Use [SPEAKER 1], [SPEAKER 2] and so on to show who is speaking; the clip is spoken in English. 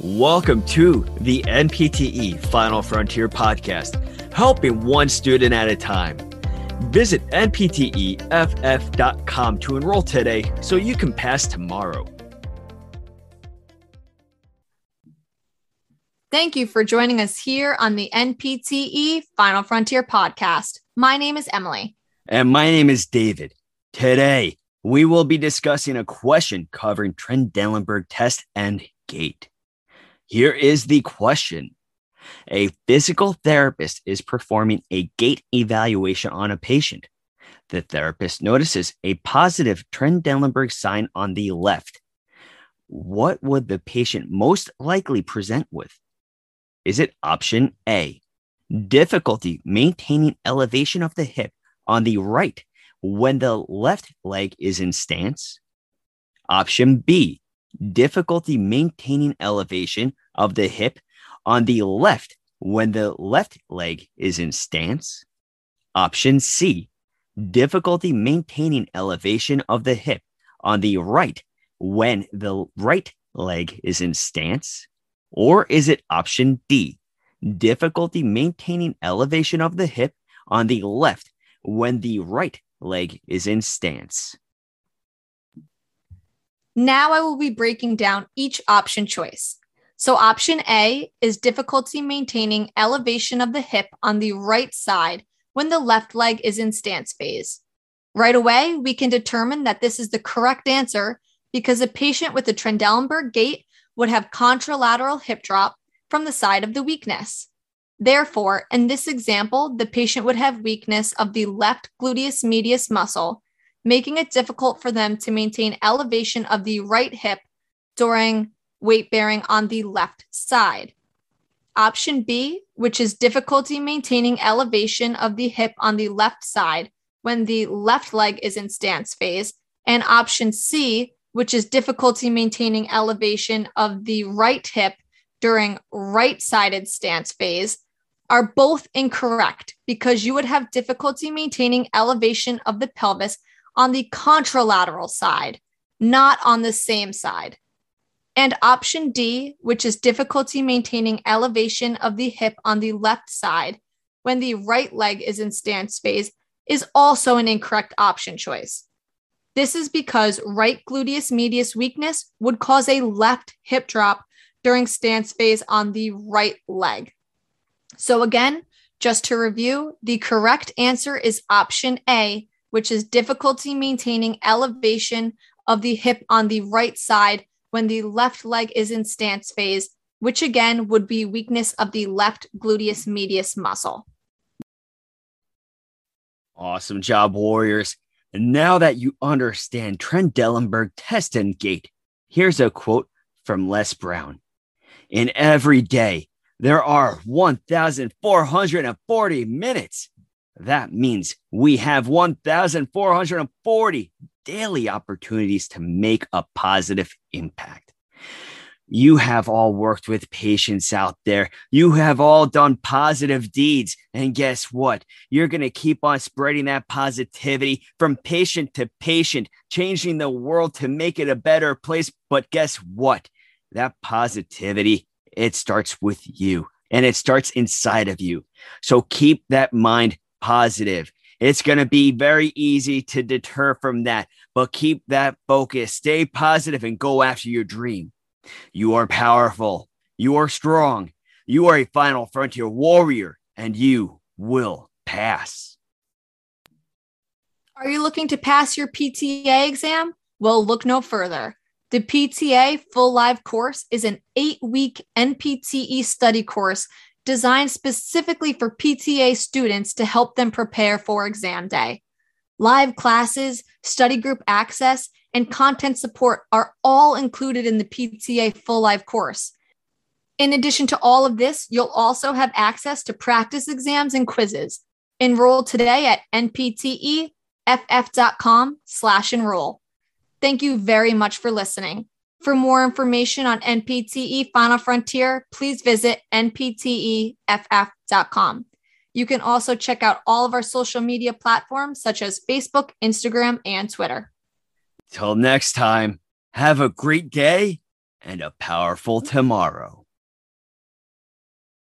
[SPEAKER 1] Welcome to the NPTE Final Frontier podcast, helping one student at a time. Visit npteff.com to enroll today so you can pass tomorrow.
[SPEAKER 2] Thank you for joining us here on the NPTE Final Frontier podcast. My name is Emily.
[SPEAKER 1] And my name is David. Today, we will be discussing a question covering Trendelenburg test and gait. Here is the question A physical therapist is performing a gait evaluation on a patient. The therapist notices a positive Trendelenburg sign on the left. What would the patient most likely present with? Is it option A, difficulty maintaining elevation of the hip on the right when the left leg is in stance? Option B, difficulty maintaining elevation of the hip on the left when the left leg is in stance. Option C, difficulty maintaining elevation of the hip on the right when the right leg is in stance. Or is it option D, difficulty maintaining elevation of the hip on the left when the right leg is in stance?
[SPEAKER 2] Now I will be breaking down each option choice. So, option A is difficulty maintaining elevation of the hip on the right side when the left leg is in stance phase. Right away, we can determine that this is the correct answer because a patient with a Trendelenburg gait would have contralateral hip drop from the side of the weakness. Therefore, in this example, the patient would have weakness of the left gluteus medius muscle making it difficult for them to maintain elevation of the right hip during weight bearing on the left side. Option B, which is difficulty maintaining elevation of the hip on the left side when the left leg is in stance phase. And option C, which is difficulty maintaining elevation of the right hip during right sided stance phase, are both incorrect because you would have difficulty maintaining elevation of the pelvis on the contralateral side, not on the same side. And option D, which is difficulty maintaining elevation of the hip on the left side when the right leg is in stance phase, is also an incorrect option choice. This is because right gluteus medius weakness would cause a left hip drop during stance phase on the right leg. So, again, just to review, the correct answer is option A, which is difficulty maintaining elevation of the hip on the right side when the left leg is in stance phase, which again would be weakness of the left gluteus medius muscle.
[SPEAKER 1] Awesome job, Warriors. And now that you understand Trendelenburg test and gait, here's a quote from Les Brown. In every day, there are 1,440 minutes. That means we have 1,440 daily opportunities to make a positive impact. You have all worked with patients out there. You have all done positive deeds. And guess what? You're going to keep on spreading that positivity from patient to patient, changing the world to make it a better place. But guess what? That positivity, it starts with you and it starts inside of you. So keep that mind positive. It's going to be very easy to deter from that, but keep that focus. Stay positive and go after your dream. You are powerful. You are strong. You are a final frontier warrior, and you will pass.
[SPEAKER 2] Are you looking to pass your PTA exam? Well, look no further. The PTA Full Live course is an eight week NPTE study course designed specifically for PTA students to help them prepare for exam day. Live classes, study group access, and content support are all included in the PTA Full Live course. In addition to all of this, you'll also have access to practice exams and quizzes. Enroll today at npteff.com slash enroll. Thank you very much for listening. For more information on NPTE Final Frontier, please visit npteff.com. You can also check out all of our social media platforms such as Facebook, Instagram, and Twitter.
[SPEAKER 1] Till next time, have a great day and a powerful tomorrow.